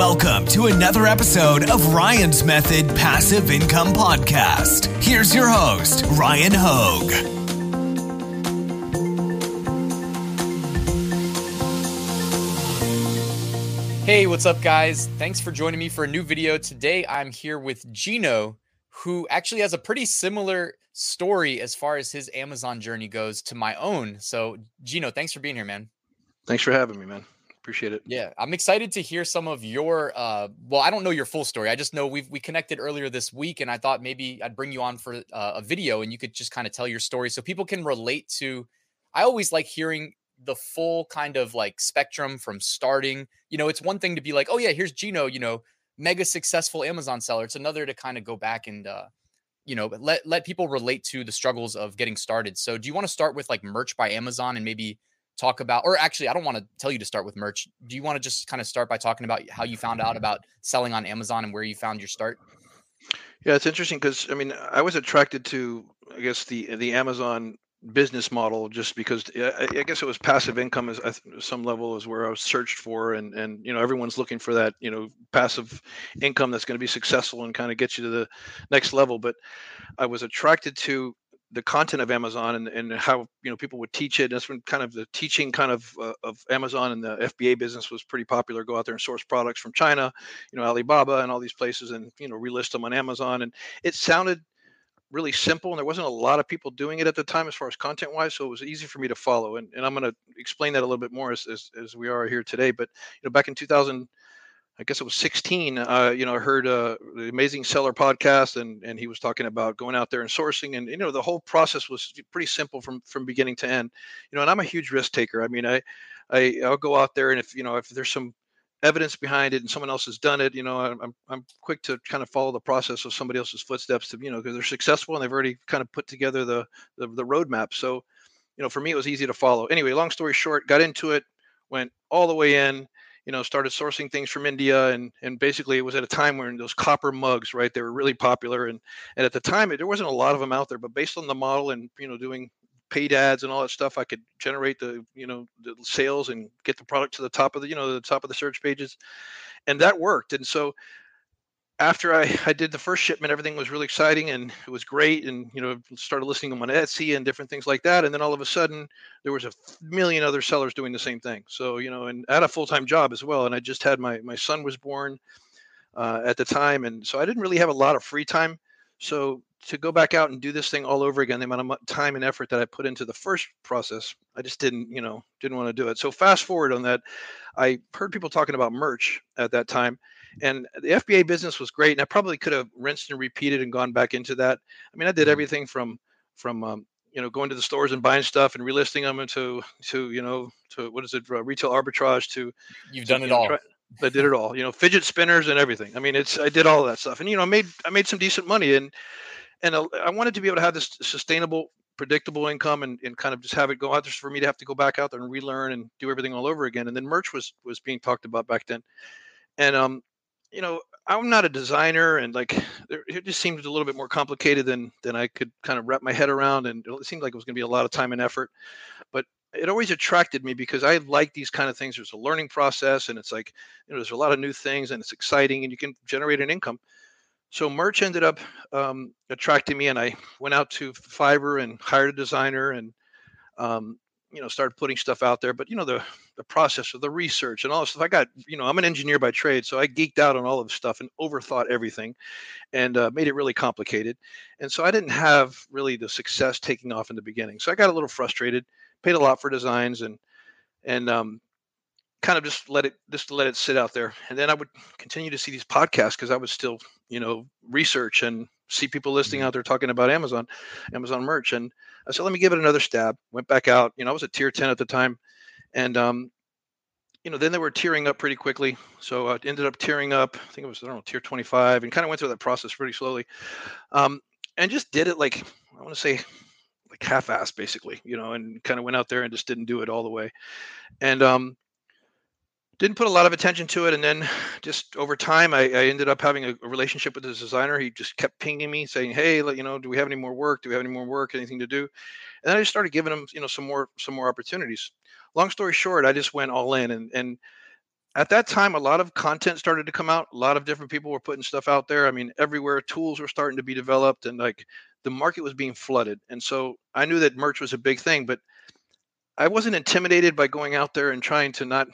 Welcome to another episode of Ryan's Method Passive Income Podcast. Here's your host, Ryan Hogue. Hey, what's up, guys? Thanks for joining me for a new video. Today, I'm here with Gino, who actually has a pretty similar story as far as his Amazon journey goes to my own. So, Gino, thanks for being here, man. Thanks for having me, man. Appreciate it. Yeah, I'm excited to hear some of your. Uh, well, I don't know your full story. I just know we we connected earlier this week, and I thought maybe I'd bring you on for uh, a video, and you could just kind of tell your story so people can relate to. I always like hearing the full kind of like spectrum from starting. You know, it's one thing to be like, oh yeah, here's Gino, you know, mega successful Amazon seller. It's another to kind of go back and uh, you know, let let people relate to the struggles of getting started. So do you want to start with like merch by Amazon and maybe talk about or actually I don't want to tell you to start with merch. Do you want to just kind of start by talking about how you found out about selling on Amazon and where you found your start? Yeah, it's interesting because I mean, I was attracted to I guess the the Amazon business model just because I, I guess it was passive income as some level is where I was searched for and and you know everyone's looking for that you know passive income that's going to be successful and kind of get you to the next level but I was attracted to the content of Amazon and, and how you know people would teach it. And that's when kind of the teaching kind of uh, of Amazon and the FBA business was pretty popular. Go out there and source products from China, you know Alibaba and all these places, and you know relist them on Amazon. And it sounded really simple, and there wasn't a lot of people doing it at the time as far as content wise, so it was easy for me to follow. And, and I'm going to explain that a little bit more as, as, as we are here today. But you know back in 2000 I guess it was 16. Uh, you know, I heard uh, the Amazing Seller podcast, and and he was talking about going out there and sourcing, and you know, the whole process was pretty simple from from beginning to end. You know, and I'm a huge risk taker. I mean, I, I I'll go out there, and if you know, if there's some evidence behind it and someone else has done it, you know, I'm I'm quick to kind of follow the process of somebody else's footsteps to you know because they're successful and they've already kind of put together the, the the roadmap. So, you know, for me it was easy to follow. Anyway, long story short, got into it, went all the way in you know, started sourcing things from India, and and basically it was at a time when those copper mugs, right, they were really popular, and and at the time there wasn't a lot of them out there, but based on the model and you know doing paid ads and all that stuff, I could generate the you know the sales and get the product to the top of the you know the top of the search pages, and that worked, and so after I, I did the first shipment, everything was really exciting and it was great. And, you know, started listing them on Etsy and different things like that. And then all of a sudden there was a million other sellers doing the same thing. So, you know, and I had a full-time job as well. And I just had my, my son was born uh, at the time. And so I didn't really have a lot of free time. So to go back out and do this thing all over again, the amount of time and effort that I put into the first process, I just didn't, you know, didn't want to do it. So fast forward on that, I heard people talking about merch at that time and the FBA business was great, and I probably could have rinsed and repeated and gone back into that. I mean, I did mm-hmm. everything from from um, you know going to the stores and buying stuff and relisting them into to you know to what is it uh, retail arbitrage to you've to, done it know, all. Try, I did it all. You know, fidget spinners and everything. I mean, it's I did all of that stuff, and you know, I made I made some decent money, and and uh, I wanted to be able to have this sustainable predictable income and, and kind of just have it go out there for me to have to go back out there and relearn and do everything all over again and then merch was was being talked about back then and um you know, I'm not a designer, and like it just seemed a little bit more complicated than than I could kind of wrap my head around, and it seemed like it was going to be a lot of time and effort. But it always attracted me because I like these kind of things. There's a learning process, and it's like you know, there's a lot of new things, and it's exciting, and you can generate an income. So merch ended up um, attracting me, and I went out to Fiverr and hired a designer, and um, you know started putting stuff out there but you know the the process of the research and all this stuff. I got you know i'm an engineer by trade so i geeked out on all of the stuff and overthought everything and uh, made it really complicated. And so i didn't have really the success taking off in the beginning. So i got a little frustrated paid a lot for designs and and um, kind of just let it just let it sit out there. And then i would continue to see these podcasts because i would still you know research and see people listing mm-hmm. out there talking about amazon amazon merch and I said, let me give it another stab. Went back out. You know, I was a tier 10 at the time. And, um, you know, then they were tiering up pretty quickly. So I ended up tiering up. I think it was, I don't know, tier 25 and kind of went through that process pretty slowly. Um, and just did it like, I want to say, like half-assed basically, you know, and kind of went out there and just didn't do it all the way. And, um, didn't put a lot of attention to it and then just over time i, I ended up having a, relationship with this designer he just kept pinging me saying hey you know do we have any more work do we have any more work anything to do and then i just started giving him you know some more some more opportunities long story short i just went all in and and at that time, a lot of content started to come out. A lot of different people were putting stuff out there. I mean, everywhere tools were starting to be developed, and like the market was being flooded. And so I knew that merch was a big thing, but I wasn't intimidated by going out there and trying to not,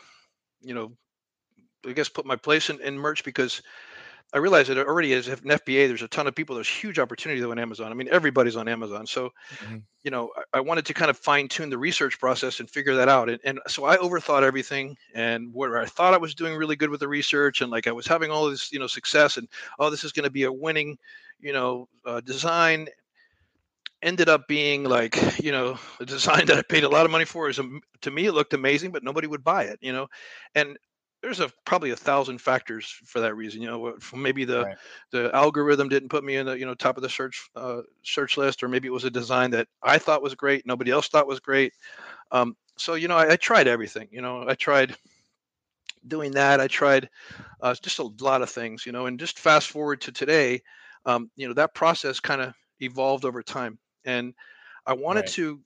you know, I guess put my place in, in merch because I realize that already as an FBA, there's a ton of people. There's huge opportunity though on Amazon. I mean, everybody's on Amazon. So, mm-hmm. you know, I, I, wanted to kind of fine tune the research process and figure that out. And, and so I overthought everything. And where I thought I was doing really good with the research and like I was having all this, you know, success and oh, this is going to be a winning, you know, uh, design ended up being like you know a design that I paid a lot of money for is to me it looked amazing, but nobody would buy it. You know, and there's a probably a thousand factors for that reason. You know, maybe the right. the algorithm didn't put me in the you know top of the search uh, search list, or maybe it was a design that I thought was great, nobody else thought was great. Um, so you know, I, I, tried everything. You know, I tried doing that. I tried uh, just a lot of things. You know, and just fast forward to today. Um, you know, that process kind of evolved over time, and I wanted right. to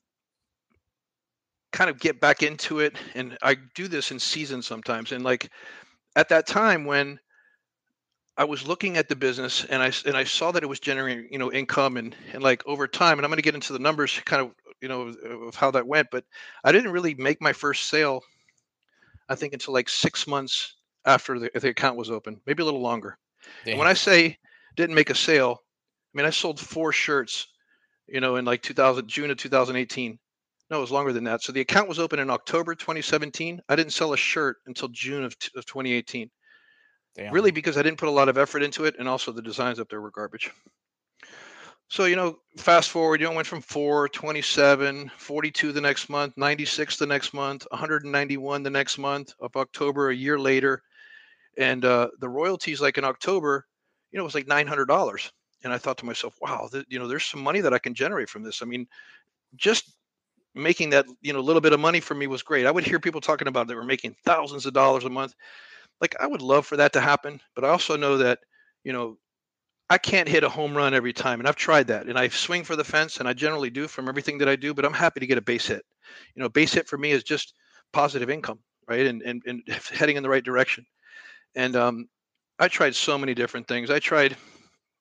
kind of get back into it and i do this in season sometimes and like at that time when i was looking at the business and i and i saw that it was generating you know income and and like over time and i'm going to get into the numbers kind of you know of how that went but i didn't really make my first sale i think until like six months after the, the account was open maybe a little longer And when i say didn't make a sale i mean i sold four shirts you know in like 2000 june of 2018 no, it was longer than that. So the account was open in October 2017. I didn't sell a shirt until June of, of 2018. Damn. Really, because I didn't put a lot of effort into it, and also the designs up there were garbage. So, you know, fast forward, you know, went from 4, 27, 42 the next month, 96 the next month, 191 the next month, of October a year later. And uh, the royalties, like in October, you know, it was like $900. And I thought to myself, wow, th- you know, there's some money that I can generate from this. I mean, just making that you know little bit of money for me was great. I would hear people talking about they were making thousands of dollars a month. Like I would love for that to happen, but I also know that you know I can't hit a home run every time, and I've tried that, and I swing for the fence, and I generally do from everything that I do. But I'm happy to get a base hit. You know, base hit for me is just positive income, right, and and, and heading in the right direction. And um, I tried so many different things. I tried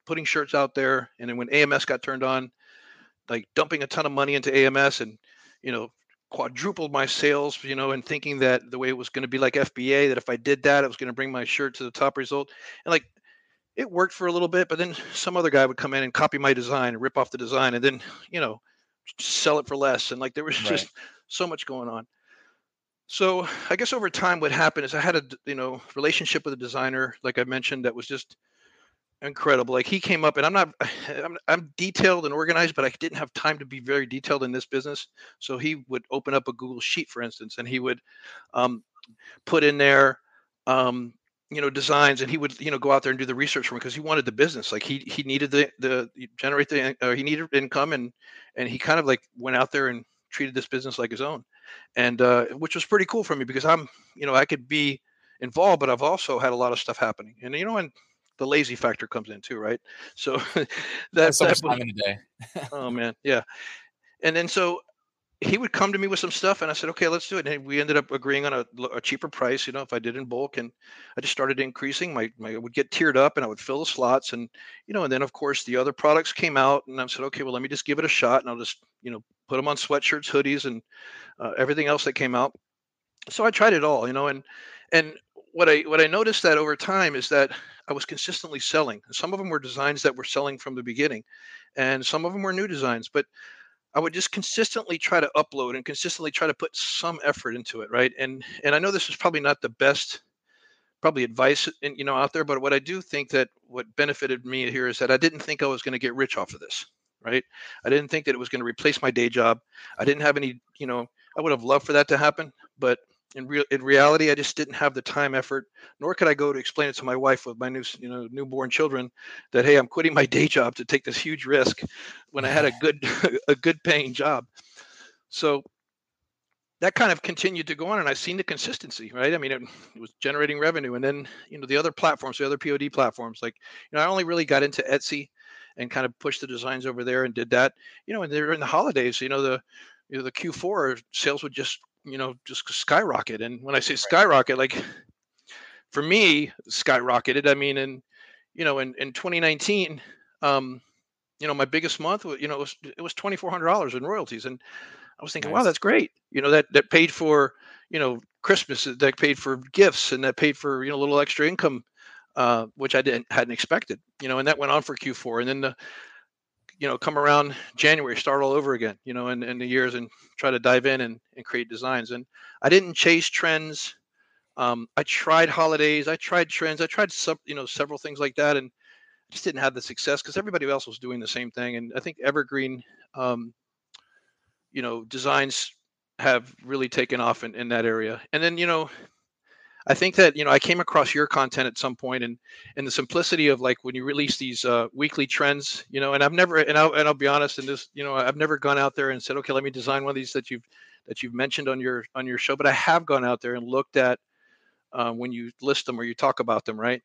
putting shirts out there, and then when AMS got turned on, like dumping a ton of money into AMS and you know, quadrupled my sales, you know, and thinking that the way it was going to be like FBA, that if I did that, it was going to bring my shirt to the top result. And like it worked for a little bit, but then some other guy would come in and copy my design and rip off the design and then, you know, sell it for less. And like there was right. just so much going on. So I guess over time, what happened is I had a you know relationship with a designer, like I mentioned, that was just incredible. Like he came up, and I'm not, I'm, I'm detailed and organized, but I didn't have time to be very detailed in this business. So he would open up a Google Sheet, for instance, and he would um, put in there, um, you know, designs, and he would, you know, go out there and do the research for me because he wanted the business. Like he he needed the the generate the uh, he needed income, and and he kind of like went out there and treated this business like his own, and uh, which was pretty cool for me because I'm, you know, I could be involved, but I've also had a lot of stuff happening, and you know, and the lazy factor comes in too, right? So that's so that, time in a day. oh man, yeah. And then so he would come to me with some stuff, and I said, okay, let's do it. And we ended up agreeing on a, a, cheaper price, you know, if I did in bulk. And I just started increasing. My, my I would get tiered up, and I would fill the slots, and you know, and then of course the other products came out, and I said, okay, well, let me just give it a shot, and I'll just you know put them on sweatshirts, hoodies, and uh, everything else that came out. So I tried it all, you know, and and what I what I noticed that over time is that I was consistently selling. Some of them were designs that were selling from the beginning, and some of them were new designs. But I would just consistently try to upload and consistently try to put some effort into it, right? And and I know this is probably not the best, probably advice in, you know out there, but what I do think that what benefited me here is that I didn't think I was going to get rich off of this, right? I didn't think that it was going to replace my day job. I didn't have any, you know, I would have loved for that to happen, but in real in reality, I just didn't have the time, effort, nor could I go to explain it to my wife with my new, you know, newborn children that hey, I'm quitting my day job to take this huge risk when I had a good a good paying job. So that kind of continued to go on, and I've seen the consistency, right? I mean, it, it was generating revenue, and then you know the other platforms, the other POD platforms, like you know, I only really got into Etsy and kind of pushed the designs over there and did that, you know, and during the holidays, you know, the you know the Q4 sales would just you know just skyrocket and when i say skyrocket like for me skyrocketed. I mean, in you know, in in 2019, um, you know, my biggest month, was you know, it was it was twenty four hundred dollars in royalties, and I was thinking, nice. wow, that's great. You know, that that paid for you know Christmas, that paid for gifts, and that paid for you know a little extra income, uh, which I didn't hadn't expected. You know, and that went on for Q4, and then the you know come around January, start all over again. You know, in, in the years and try to dive in and, and create designs. And I didn't chase trends. Um, I tried holidays. I tried trends. I tried some, you know, several things like that, and I just didn't have the success because everybody else was doing the same thing. And I think evergreen, um, you know, designs have really taken off in, in that area. And then, you know, I think that you know I came across your content at some point, and and the simplicity of like when you release these uh, weekly trends, you know, and I've never and I'll and I'll be honest, in this, you know, I've never gone out there and said, okay, let me design one of these that you've that you've mentioned on your on your show, but I have gone out there and looked at uh, when you list them or you talk about them, right?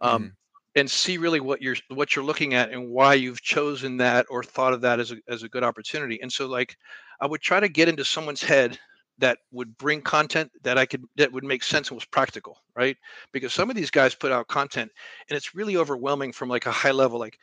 Um, mm-hmm. And see really what you're what you're looking at and why you've chosen that or thought of that as a as a good opportunity. And so like I would try to get into someone's head that would bring content that I could that would make sense and was practical, right? Because some of these guys put out content and it's really overwhelming from like a high level, like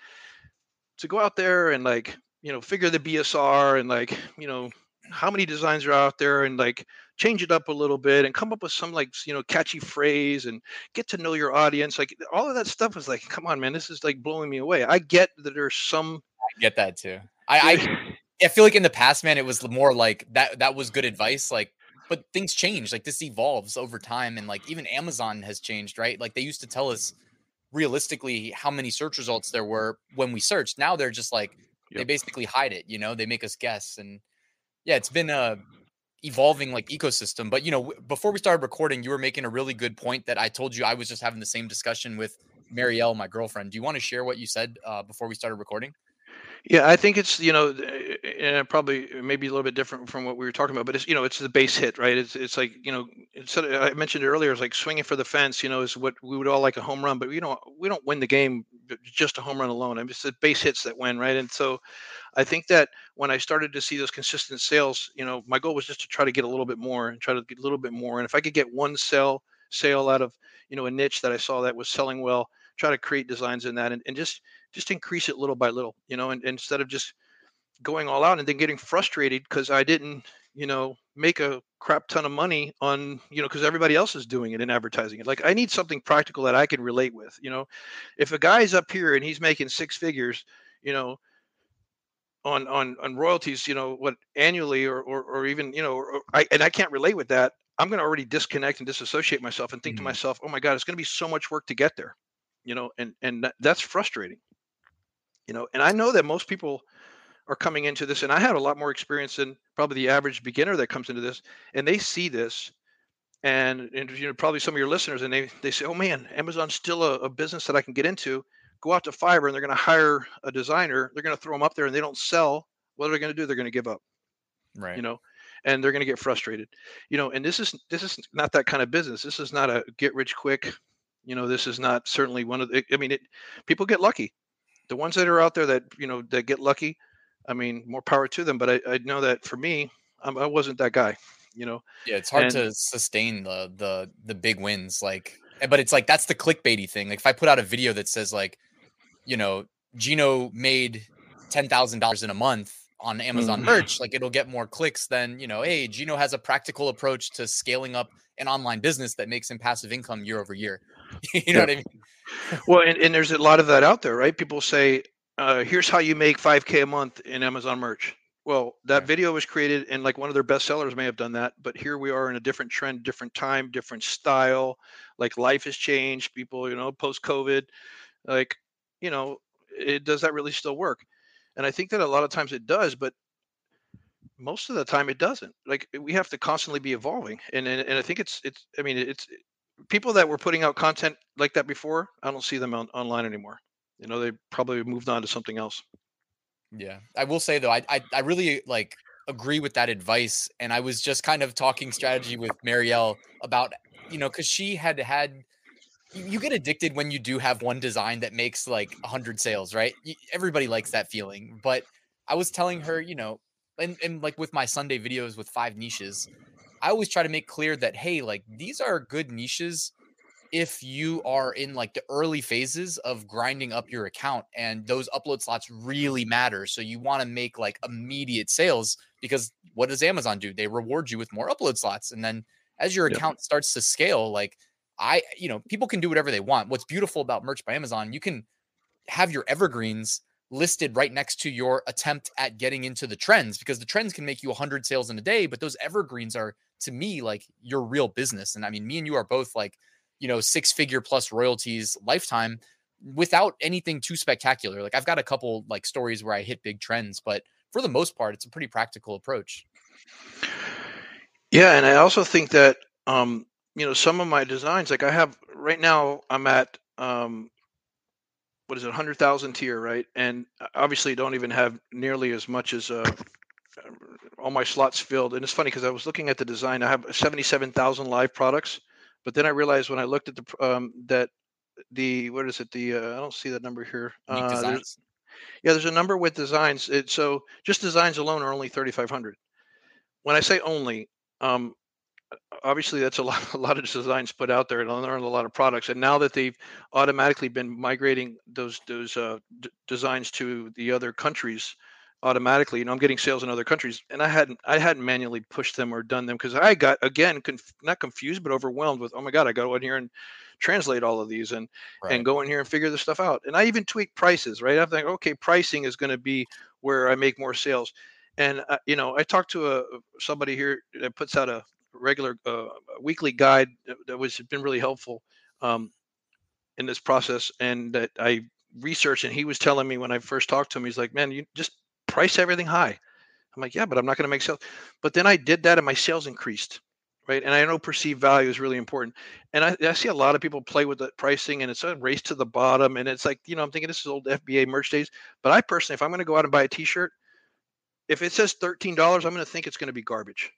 to go out there and like you know figure the BSR and like you know how many designs are out there and like change it up a little bit and come up with some like you know catchy phrase and get to know your audience like all of that stuff is like come on man this is like blowing me away. I get that there's some i get that too. I i I feel like in the past, man, it was more like that. That was good advice. Like, but things change. Like this evolves over time, and like even Amazon has changed, right? Like they used to tell us realistically how many search results there were when we searched. Now they're just like yep. they basically hide it. You know, they make us guess, and yeah, it's been a evolving like ecosystem. But you know, before we started recording, you were making a really good point that I told you I was just having the same discussion with Marielle, my girlfriend. Do you want to share what you said uh, before we started recording? Yeah, I think it's you know, and probably uh, maybe a little bit different from what we were talking about, but it's you know, it's the base hit, right? It's it's like you know, of, I mentioned it earlier, it's like swinging for the fence. You know, is what we would all like a home run, but we don't we don't win the game just a home run alone. I mean, it's the base hits that win, right? And so, I think that when I started to see those consistent sales, you know, my goal was just to try to get a little bit more and try to get a little bit more. And if I could get one sale sale out of you know a niche that I saw that was selling well, try to create designs in that and, and just just increase it little by little, you know, and, and instead of just going all out and then getting frustrated because I didn't, you know, make a crap ton of money on, you know, because everybody else is doing it and advertising it. Like I need something practical that I can relate with. You know, if a guy's up here and he's making six figures, you know, on on on royalties, you know, what annually or or, or even, you know, or, I and I can't relate with that. I'm going to already disconnect and disassociate myself and think mm-hmm. to myself, oh my God, it's going to be so much work to get there, you know, and and that's frustrating you know and i know that most people are coming into this and i have a lot more experience than probably the average beginner that comes into this and they see this and, and you know probably some of your listeners and they they say oh man amazon's still a, a business that i can get into. Go out to fiverr and they're going to hire a designer. They're going to throw them up there and they don't sell. What are they going to do? They're going to give up. Right. You know and they're going to get frustrated. You know and this is this is not that kind of business. This is not a get rich quick you know this is not certainly one of the i mean it people get lucky the ones that are out there that you know that get lucky, I mean, more power to them. But I, I know that for me, I'm, I was not that guy. You know. Yeah, it's hard and, to sustain the the the big wins. Like, eh, but it's like that's the clickbaity thing. Like, if I put out a video that says like, you know, Gino made ten thousand dollars in a month on Amazon mm-hmm. merch, like it'll get more clicks than, you know, hey, Gino has a practical approach to scaling up an online business that makes him passive income year over year. you know yeah. what I mean? well, and, and there's a lot of that out there, right? People say, uh, here's how you make 5K a month in Amazon merch. Well, that video was created and like one of their best sellers may have done that, but here we are in a different trend, different time, different style. Like life has changed. People, you know, post COVID, like, you know, it does that really still work? And I think that a lot of times it does, but most of the time it doesn't. Like eh, we have to constantly be evolving. And and, and I think it's it's I mean it's eh, people that were putting out content like that before, I don't see them on, online anymore. You know, they probably moved on to something else. Yeah, I will say though, I, I I, really like agree with that advice, and I was just kind of talking strategy with Marielle about you know because she had had you get addicted when you do have one design that makes like a hundred sales, right? Everybody likes that feeling, but I was telling her, you know, and, and like with my Sunday videos with five niches, I always try to make clear that hey, like these are good niches if you are in like the early phases of grinding up your account and those upload slots really matter. So you want to make like immediate sales because what does Amazon do? They reward you with more upload slots. And then as your account yep. starts to scale, like I, you know, people can do whatever they want. What's beautiful about merch by Amazon, you can have your evergreens listed right next to your attempt at getting into the trends because the trends can make you 100 sales in a day, but those evergreens are to me like your real business. And I mean, me and you are both like you know, six figure plus royalties lifetime without anything too spectacular. Like I've got a couple like stories where I hit big trends, but for the most part, it's a pretty practical approach. Yeah, and I also think that um, you know, some of my designs, like I have right now, I'm at um what is it, hundred thousand tier, right? And obviously don't even have nearly as much as uh all my slots filled. And it's funny because I was looking at the design. I have 77,000 live products but then I realized when I looked at the um, that the what is it? The uh, I don't see that number here. Uh, there's, yeah, there's a number with designs. It, so just designs alone are only 3,500. When I say only, um, obviously that's a lot, a lot of designs put out there and a lot of products. And now that they've automatically been migrating those those uh, d- designs to the other countries, automatically. You know, I'm getting sales in other countries, and I hadn't I hadn't manually pushed them or done them because I got again conf- not confused but overwhelmed with oh my god, I got to go in here and translate all of these and right. and go in here and figure this stuff out. And I even tweak prices, right? I'm thinking, okay, pricing is going to be where I make more sales. And uh, you know, I talked to a somebody here that puts out a regular uh, weekly guide that was been really helpful um, in this process, and that I researched. And he was telling me when I first talked to him, he's like, "Man, you just price everything high. I'm like, yeah, but I'm not going to make sales. But then I did that and my sales increased. Right. And I know perceived value is really important. And I, I see a lot of people play with the pricing and it's a race to the bottom. And it's like, you know, I'm thinking this is old FBA merch days. But I personally, if I'm going to go out and buy a t shirt, if it says $13, I'm going to think it's going to be garbage.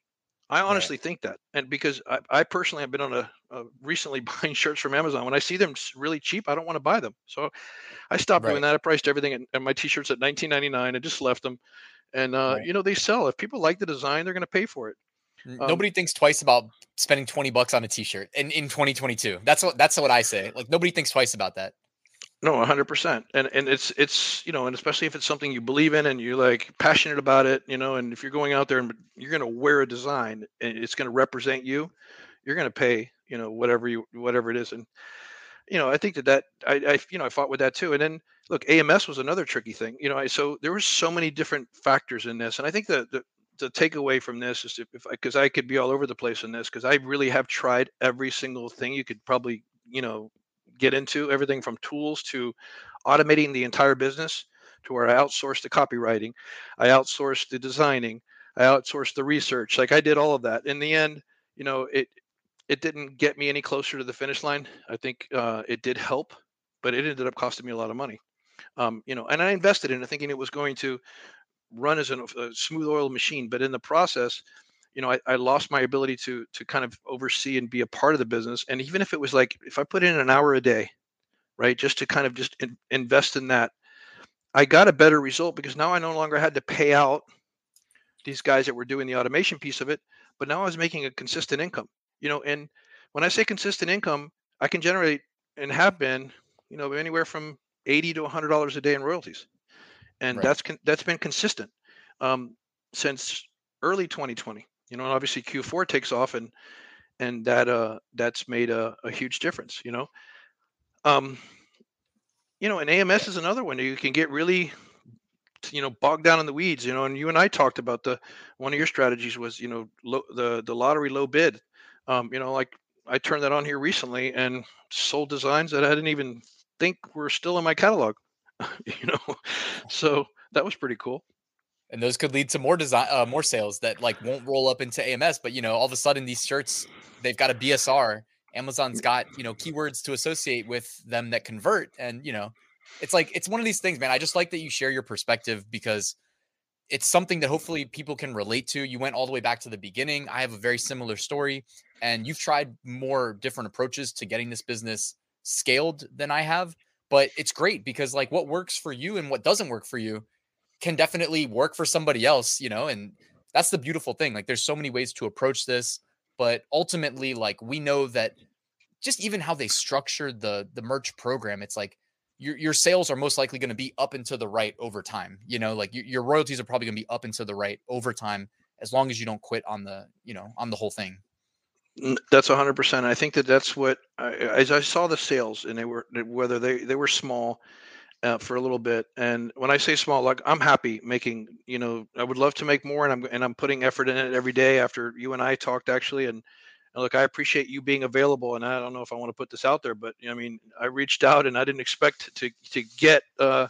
I honestly think that, and because I, I, personally have been on a, a, recently buying shirts from Amazon. When I see them really cheap, I don't want to buy them. So I stopped right. doing that. I priced everything and, my t-shirts at 19.99. I just left them, and uh, right. you know they sell. If people like the design, they're going to pay for it. Um, nobody thinks twice about spending 20 bucks on a t-shirt in, in 2022. That's what that's what I say. Like nobody thinks twice about that. No, hundred percent. And and it's it's you know, and especially if it's something you believe in and you're like passionate about it, you know, and if you're going out there and you're going to wear a design and it's going to represent you, you're going to pay, you know, whatever you whatever it is. And you know, I think that that I, I you know I fought with that too. And then look, AMS was another tricky thing. You know, I so there was so many different factors in this, and I think that the the takeaway from this is if because I, I could be all over the place in this because I really have tried every single thing you could probably you know get into everything from tools to automating the entire business to where I outsourced the copywriting, I outsourced the designing, I outsourced the research. Like I did all of that. In the end, you know, it it didn't get me any closer to the finish line. I think uh, it did help, but it ended up costing me a lot of money. Um, you know, and I invested in it thinking it was going to run as a smooth oil machine, but in the process, you know, I, I lost my ability to to kind of oversee and be a part of the business. And even if it was like if I put in an hour a day, right, just to kind of just in, invest in that, I got a better result because now I no longer had to pay out these guys that were doing the automation piece of it, but now I was making a consistent income. You know, and when I say consistent income, I can generate and have been, you know, anywhere from eighty to hundred dollars a day in royalties, and right. that's con- that's been consistent um, since early 2020 you know, and obviously Q4 takes off and and that uh that's made a, a huge difference, you know. Um you know, and AMS is another one. You can get really you know bogged down in the weeds you know and you and i talked about the one of your strategies was you know the the lottery low bid um you know like i turned that on here recently and sold designs that i didn't even think were still in my catalog you know so that was pretty cool and those could lead to more design uh, more sales that like won't roll up into AMS but you know all of a sudden these shirts they've got a BSR Amazon's got you know keywords to associate with them that convert and you know it's like it's one of these things man I just like that you share your perspective because it's something that hopefully people can relate to you went all the way back to the beginning I have a very similar story and you've tried more different approaches to getting this business scaled than I have but it's great because like what works for you and what doesn't work for you can definitely work for somebody else, you know, and that's the beautiful thing. Like there's so many ways to approach this, but ultimately like we know that just even how they structured the the merch program, it's like your your sales are most likely going to be up and to the right over time. You know, like your, your royalties are probably going to be up and to the right over time as long as you don't quit on the you know on the whole thing. That's 100%. I think that that's what as I saw the sales and they were whether they they were small uh, for a little bit. And when I say small, like I'm happy making, you know, I would love to make more, and I'm and I'm putting effort in it every day. After you and I talked actually, and, and look, I appreciate you being available. And I don't know if I want to put this out there, but I mean, I reached out and I didn't expect to to get uh,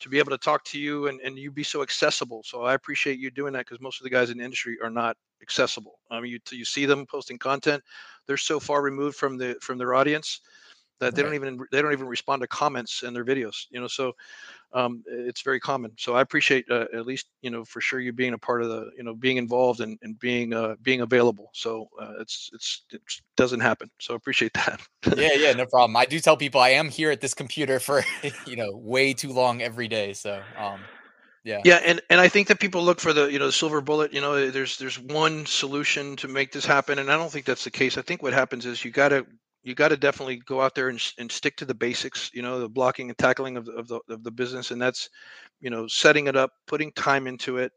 to be able to talk to you and and you be so accessible. So I appreciate you doing that because most of the guys in the industry are not accessible. I mean, you you see them posting content, they're so far removed from the from their audience that they right. don't even they don't even respond to comments in their videos you know so um, it's very common. So i appreciate uh, at least you know for sure you being a part of the you know being involved and, and being uh, being available. So uh, it's it's it doesn't happen. So I appreciate that. Yeah yeah no problem. I do tell people i am here at this computer for you know way too long every day so um yeah. Yeah and and i think that people look for the you know the silver bullet you know there's there's one solution to make this happen and i don't think that's the case. I think what happens is you got to you got to definitely go out there and, and stick to the basics you know the blocking and tackling of the, of the, of the business and that's you know setting it up putting time into it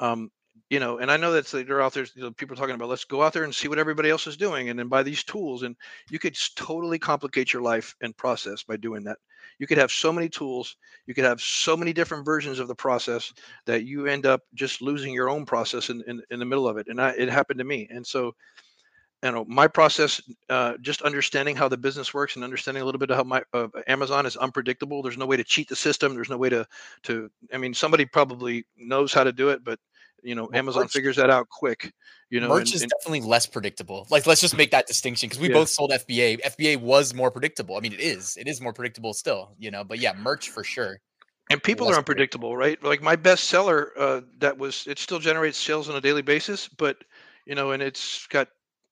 um, you know and i know that they're out there you know, people are talking about let's go out there and see what everybody else is doing and then buy these tools and you could totally complicate your life and process by doing that. You could have so many tools you could have so many different versions of the process that you end up just losing your own process in, in, in the middle of it and I, it happened to me and so you know my process uh, just understanding how the business works and understanding a little bit of how my uh, amazon is unpredictable. There's no way to cheat the system. There's no way to to i mean somebody probably knows how to do it but you know well, amazon merch, figures that out quick you know merch and, is and, definitely less predictable. Like let's just make that distinction because we yeah. both sold fba fba was more predictable. I mean it is. It is more predictable still you know but yeah merch for sure and people are unpredictable right? Like my best seller uh, that was it still generates sales on a daily basis but you know and it's got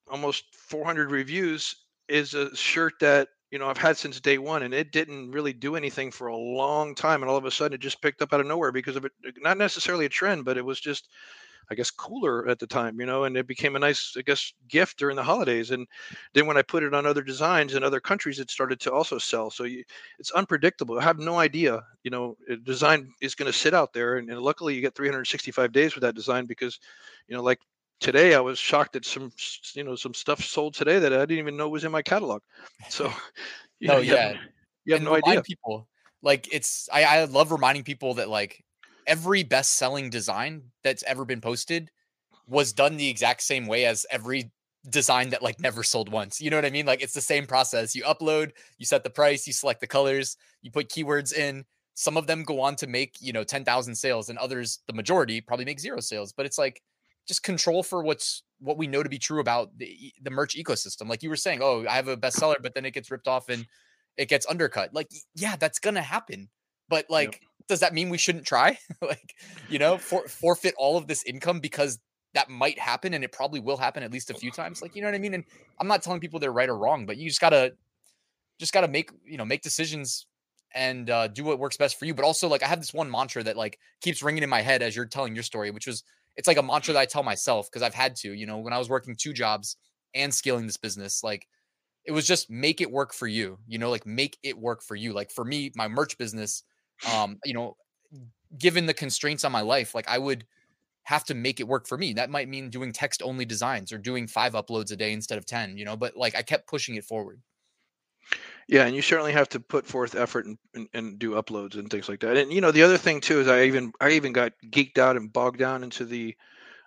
almost 400 reviews is a shirt that you know I've had since day one, and it didn't really do anything for a long time, and all of a sudden it just picked up out of nowhere because of it. Uh, not necessarily a trend, but it was just, I guess, cooler at the time, you know, and it became a nice, I guess, gift during the holidays. And then when I put it on other designs in other countries, it started to also sell. So you, it's unpredictable. I have no idea, you know, design is going to sit out there, and, and luckily you get 365 days with that design because, you know, like today I was shocked at some you know some stuff sold today that I didn't even know was in my catalog. So you no, know, yeah, have, you have and no idea. People like it's I, I love reminding people that like every best selling design that's ever been posted was done the exact same way as every design that like never sold once. You know what I mean? Like it's the same process. You upload, you set the price, you select the colors, you put keywords in. Some of them go on to make, you know, 10,000 sales and others, the majority probably make zero sales. But it's like just control for what's what we know to be true about the the merch ecosystem. Like you were saying, oh, I have a bestseller, but then it gets ripped off and it gets undercut. Like, yeah, that's gonna happen. But like, yep. does that mean we shouldn't try? like, you know, for, forfeit all of this income because that might happen and it probably will happen at least a few times. Like, you know what I mean? And I'm not telling people they're right or wrong, but you just gotta just gotta make you know make decisions and uh, do what works best for you. But also, like, I have this one mantra that like keeps ringing in my head as you're telling your story, which was it's like a mantra that I tell myself because I've had to, you know, when I was working two jobs and scaling this business, like it was just make it work for you, you know, like make it work for you. Like for me, my merch business, um, you know, given the constraints on my life, like I would have to make it work for me. That might mean doing text only designs or doing five uploads a day instead of 10, you know, but like I kept pushing it forward. Yeah, and you certainly have to put forth effort and, and, and, do uploads and things like that. And you know, the other thing too is I even I even got geeked out and bogged down into the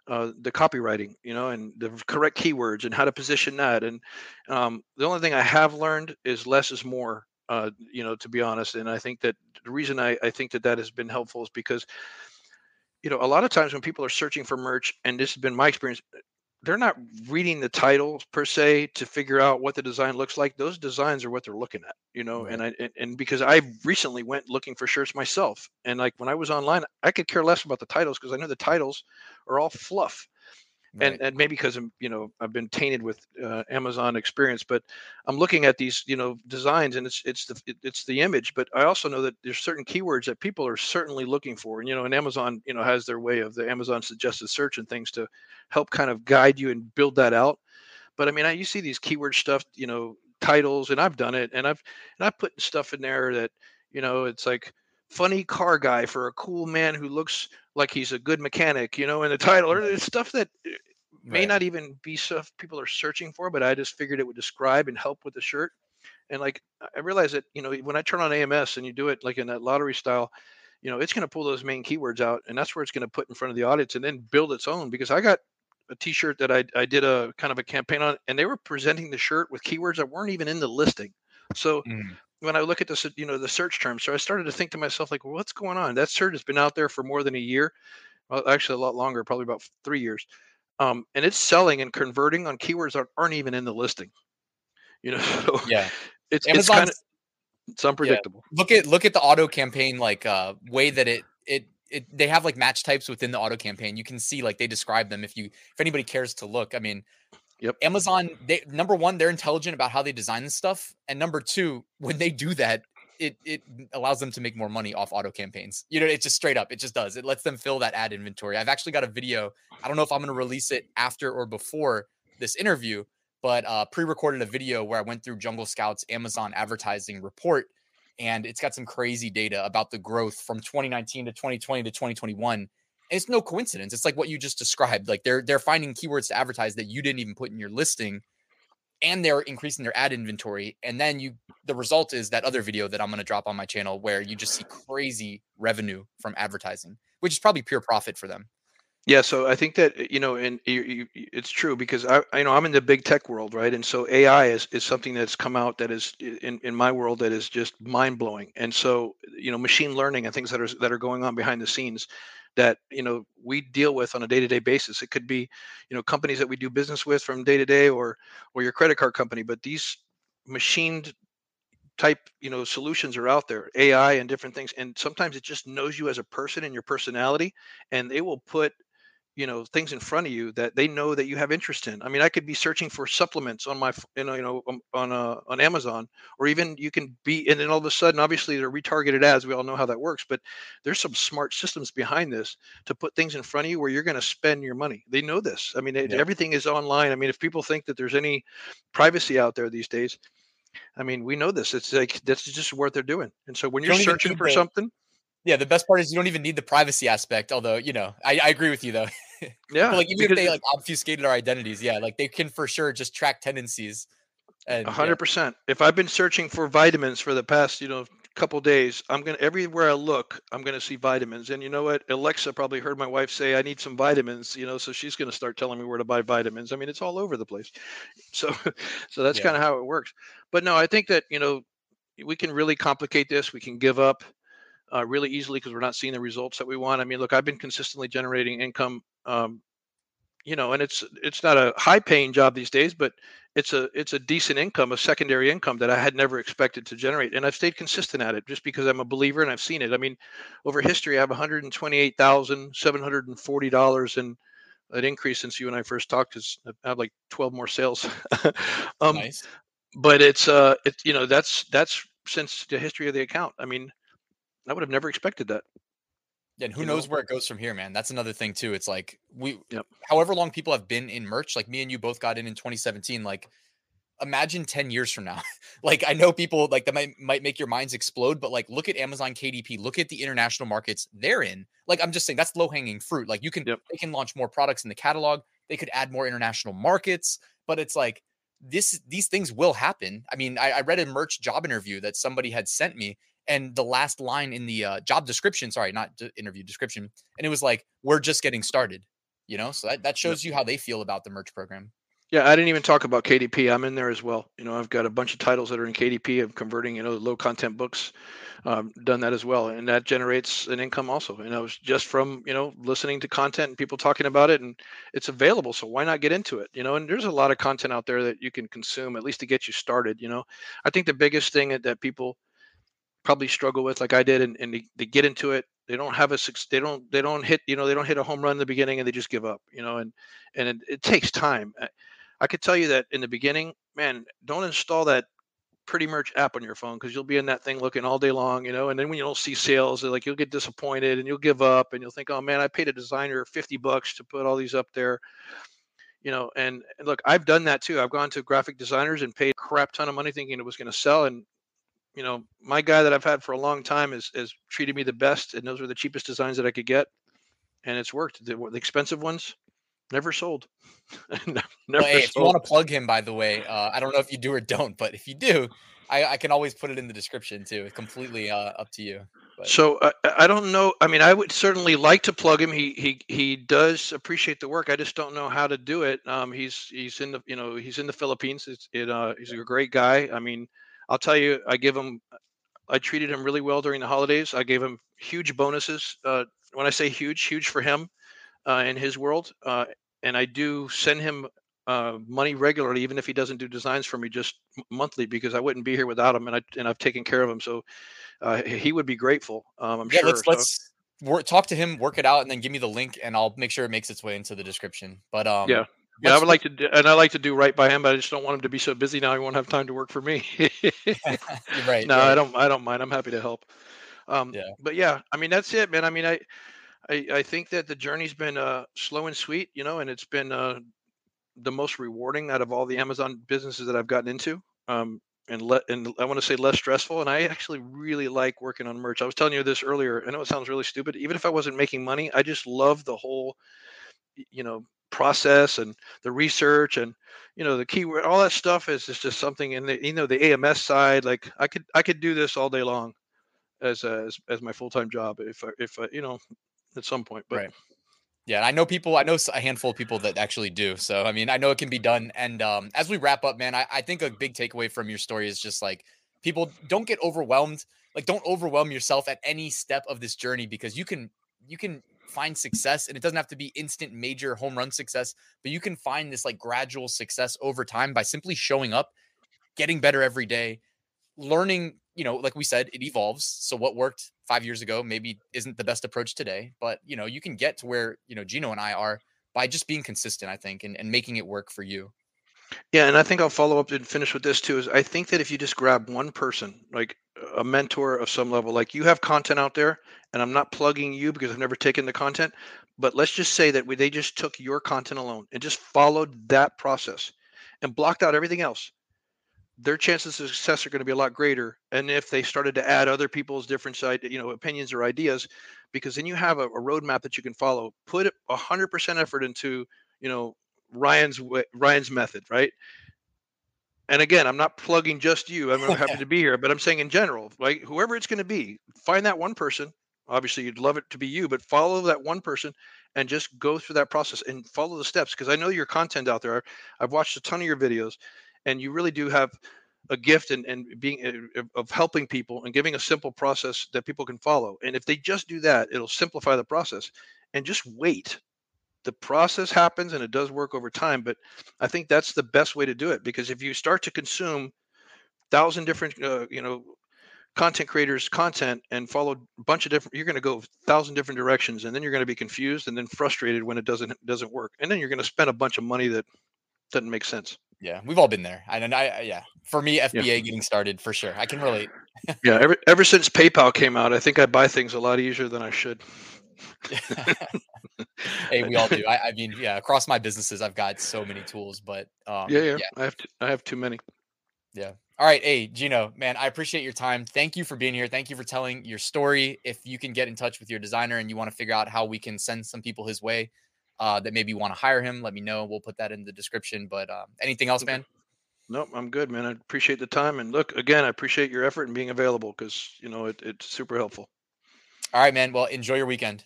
uh, the copywriting, you know, and the correct keywords and how to position that. And um, the only thing I have learned is less is more. Uh, you know, to be honest, and I think that the reason I, I think that that has been helpful is because you know a lot of times when people are searching for merch, and this has been my experience, they're not reading the titles per se to figure out what the design looks like those designs are what they're looking at you know right. and i and, and, because i recently went looking for shirts myself and like when i was online i could care less about the titles because i know the titles are all fluff Right. and and maybe because I'm you know I've been tainted with uh, Amazon experience, but I'm looking at these you know designs and it's it's the it's the image, but I also know that there's certain keywords that people are certainly looking for, and you know, and Amazon you know has their way of the Amazon suggested search and things to help kind of guide you and build that out. But I mean, I, you see these keyword stuff, you know, titles, and I've done it, and I've and I've put stuff in there that you know it's like funny car guy for a cool man who looks like he's a good mechanic, you know, in the title, or it's stuff that eh, may Right. not even be stuff people are searching for, but I just figured it would describe and help with the shirt. And like I I realize that you know when I turn on AMS and you do it like in that lottery style, you know it's going to pull those main keywords out, and that's where it's going to put in front of the audience, and then build its own. Because I got a T-shirt that I I did a kind of a campaign on, and they were presenting the shirt with keywords that weren't even in the listing. So Mhm. When I look at this, you know, the search terms, so I started to think to myself, like, well, what's going on? That search has been out there for more than a year, well, actually a lot longer, probably about three years, um, and it's selling and converting on keywords that aren't even in the listing. You know, so Yeah. it's it's kind of it's unpredictable. look at look at the auto campaign like uh way that it it it they have like match types within the auto campaign. You can see like they describe them if you if anybody cares to look. I mean, Yep. Amazon they number one, they're intelligent about how they design this stuff. And number two, when they do that, it it allows them to make more money off auto campaigns. You know, it's just straight up, it just does. It lets them fill that ad inventory. I've actually got a video. I don't know if I'm gonna release it after or before this interview, but uh pre-recorded a video where I went through Jungle Scout's Amazon advertising report and it's got some crazy data about the growth from 2019 to 2020 to 2021 and it's no coincidence it's like what you just described like they're they're finding keywords to advertise that you didn't even put in your listing and they're increasing their ad inventory and then you the result is that other video that i'm going to drop on my channel where you just see crazy revenue from advertising which is probably pure profit for them Yeah, so I think that you know, and you, you, you- it's true because I, I know I'm in the big tech world, right? And so AI is is something that's come out that is in in my world that is just mind blowing. And so you know, machine learning and things that are that are going on behind the scenes that you know we deal with on a day to day basis. It could be you know companies that we do business with from day to day, or or your credit card company. But these machined type you know solutions are out there ai and different things and sometimes it just knows you as a person and your personality and they will put you know things in front of you that they know that you have interest in. I mean, I could be searching for supplements on my, you know, you know, um, on uh, on Amazon, or even you can be, and then all of a sudden, obviously, they're retargeted ads. We all know how that works, but there's some smart systems behind this to put things in front of you where you're going to spend your money. They know this. I mean, it, Yeah. everything is online. I mean, if people think that there's any privacy out there these days, I mean, we know this. It's like this is just what they're doing. And so when You you're don't searching for something, yeah the best part is you don't even need the privacy aspect although you know i, I agree with you though yeah, like even if they like obfuscated our identities yeah like they can for sure just track tendencies and yeah. hundred percent. If I've been searching for vitamins for the past, you know, couple days, I'm gonna everywhere I look, I'm gonna see vitamins. And you know what? Alexa probably heard my wife say I need some vitamins, you know, so she's gonna start telling me where to buy vitamins. I mean, it's all over the place. So, so that's Yeah. kind of how it works. But no, I think that you know, we can really complicate this. We can give up uh, really easily because we're not seeing the results that we want. I mean, look, I've been consistently generating income. Um, you know, and it's it's not a high paying job these days, but it's a it's a decent income, a secondary income that I had never expected to generate, and I've stayed consistent at it just because I'm a believer and I've seen it. I mean, over history, I have one hundred and twenty eight thousand seven hundred and forty dollars in an increase since you and I first talked. Because I have like twelve more sales. um, nice but it's uh, it you know that's that's since the history of the account. I mean, I would have never expected that. And who you knows know? where it goes from here man that's another thing too it's like we Yep. however long people have been in merch like me and you both got in in 2017 like imagine 10 years from now like i know people like that might might make your minds explode but like look at amazon kdp look at the international markets they're in like i'm just saying that's low hanging fruit like you can Yep. they can launch more products in the catalog they could add more international markets but it's like this these things will happen i mean i, I read a merch job interview that somebody had sent me and the last line in the uh, job description sorry not d- interview description and it was like we're just getting started you know so that, that shows you how they feel about the merch program Yeah, I didn't even talk about KDP. I'm in there as well. You know, I've got a bunch of titles that are in KDP of converting, you know, low content books. Um, done that as well, and that generates an income also. And I was just from you know listening to content and people talking about it, and it's available. So why not get into it? You know, and there's a lot of content out there that you can consume at least to get you started. You know, I think the biggest thing that- that people probably struggle with, like I did, and, and they, they get into it. They don't have a. They don't. They don't hit. You know. They don't hit a home run in the beginning, and they just give up. You know. And and it, it takes time. I, I could tell you that in the beginning, man, don't install that pretty merch app on your phone because you'll be in that thing looking all day long. You know. And then when you don't see sales, like you'll get disappointed and you'll give up, and you'll think, oh man, I paid a designer fifty bucks to put all these up there. you know and, and look i've done that too i've gone to graphic designers and paid a crap ton of money thinking it was going to sell and you know my guy that i've had for a long time has, has treated me the best and those were the cheapest designs that i could get and it's worked the, the expensive ones never sold never well, hey, if you want to plug him by the way uh, i don't know if you do or don't but if you do I, I can always put it in the description too. It's completely uh, up to you. But. So uh, I don't know. I mean, I would certainly like to plug him. He he he does appreciate the work. I just don't know how to do it. Um, he's he's in the you know he's in the Philippines. It's it uh he's a great guy. I mean, I'll tell you, I give him. I treated him really well during the holidays. I gave him huge bonuses. Uh, when I say huge, huge for him, uh, in his world. Uh, and I do send him uh, money regularly, even if he doesn't do designs for me just monthly, because I wouldn't be here without him, and I and I've taken care of him. So uh, he would be grateful. Um, I'm yeah, sure. Let's, so. let's work, talk to him, work it out, and then give me the link, and I'll make sure it makes its way into the description. But um, yeah. Yeah, I would like to, do, and I like to do right by him, but I just don't want him to be so busy now. He won't have time to work for me. right. No, right. I don't. I don't mind. I'm happy to help. Um, yeah. But yeah, I mean that's it, man. I mean, I, I, I think that the journey's been uh, slow and sweet, you know, and it's been uh, the most rewarding out of all the Amazon businesses that I've gotten into. Um, and let and I want to say less stressful. And I actually really like working on merch. I was telling you this earlier. I know it sounds really stupid. Even if I wasn't making money, I just love the whole, you know, process and the research and you know the keyword. All that stuff is just, just something. in the you know the AMS side, like I could I could do this all day long, as a, as, as my full time job if I, if I, you know at some point. But right. Yeah, I know people. I know a handful of people that actually do. So I mean, I know it can be done. And um, as we wrap up, man, I, I think a big takeaway from your story is just like people don't get overwhelmed. Like, don't overwhelm yourself at any step of this journey because you can you can find success, and it doesn't have to be instant major home run success, but you can find this like gradual success over time by simply showing up, getting better every day, learning you know, like we said, it evolves. So what worked five years ago maybe isn't the best approach today. But you know, you can get to where you know Gino and I are by just being consistent, I think, and, and making it work for you. Yeah, and I think I'll follow up and finish with this too. Is I think that if you just grab one person, like a mentor of some level, like you have content out there, and I'm not plugging you because I've never taken the content, but let's just say that we, they just took your content alone and just followed that process and blocked out everything else their chances of success are going to be a lot greater. And if they started to add other people's different side, you know, opinions or ideas, because then you have a, a roadmap that you can follow. Put hundred percent effort into, you know, Ryan's Ryan's method, right? And again, I'm not plugging just you. I'm happy to be here, but I'm saying in general, like whoever it's going to be, find that one person. Obviously, you'd love it to be you, but follow that one person and just go through that process and follow the steps. Because I know your content out there. I've watched a ton of your videos, and you really do have a gift and, and being uh, of helping people and giving a simple process that people can follow and if they just do that it'll simplify the process and just wait the process happens and it does work over time but i think that's the best way to do it because if you start to consume thousand different uh, you know content creators content and follow a bunch of different you're going to go a thousand different directions and then you're going to be confused and then frustrated when it doesn't doesn't work and then you're going to spend a bunch of money that doesn't make sense yeah, we've all been there. And I, yeah, for me, FBA yeah. getting started for sure. I can relate. yeah, ever ever since PayPal came out, I think I buy things a lot easier than I should. hey, we all do. I, I, mean, yeah, across my businesses, I've got so many tools, but um, yeah, yeah, yeah, I have to, I have too many. Yeah. All right. Hey, Gino, man, I appreciate your time. Thank you for being here. Thank you for telling your story. If you can get in touch with your designer and you want to figure out how we can send some people his way, uh, that maybe want to hire him, let me know. We'll put that in the description. But um, anything else, man? Nope, I'm good, man. I appreciate the time. And look, again, I appreciate your effort and being available because, you know, it, it's super helpful. All right, man. Well, enjoy your weekend.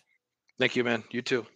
Thank you, man. You too.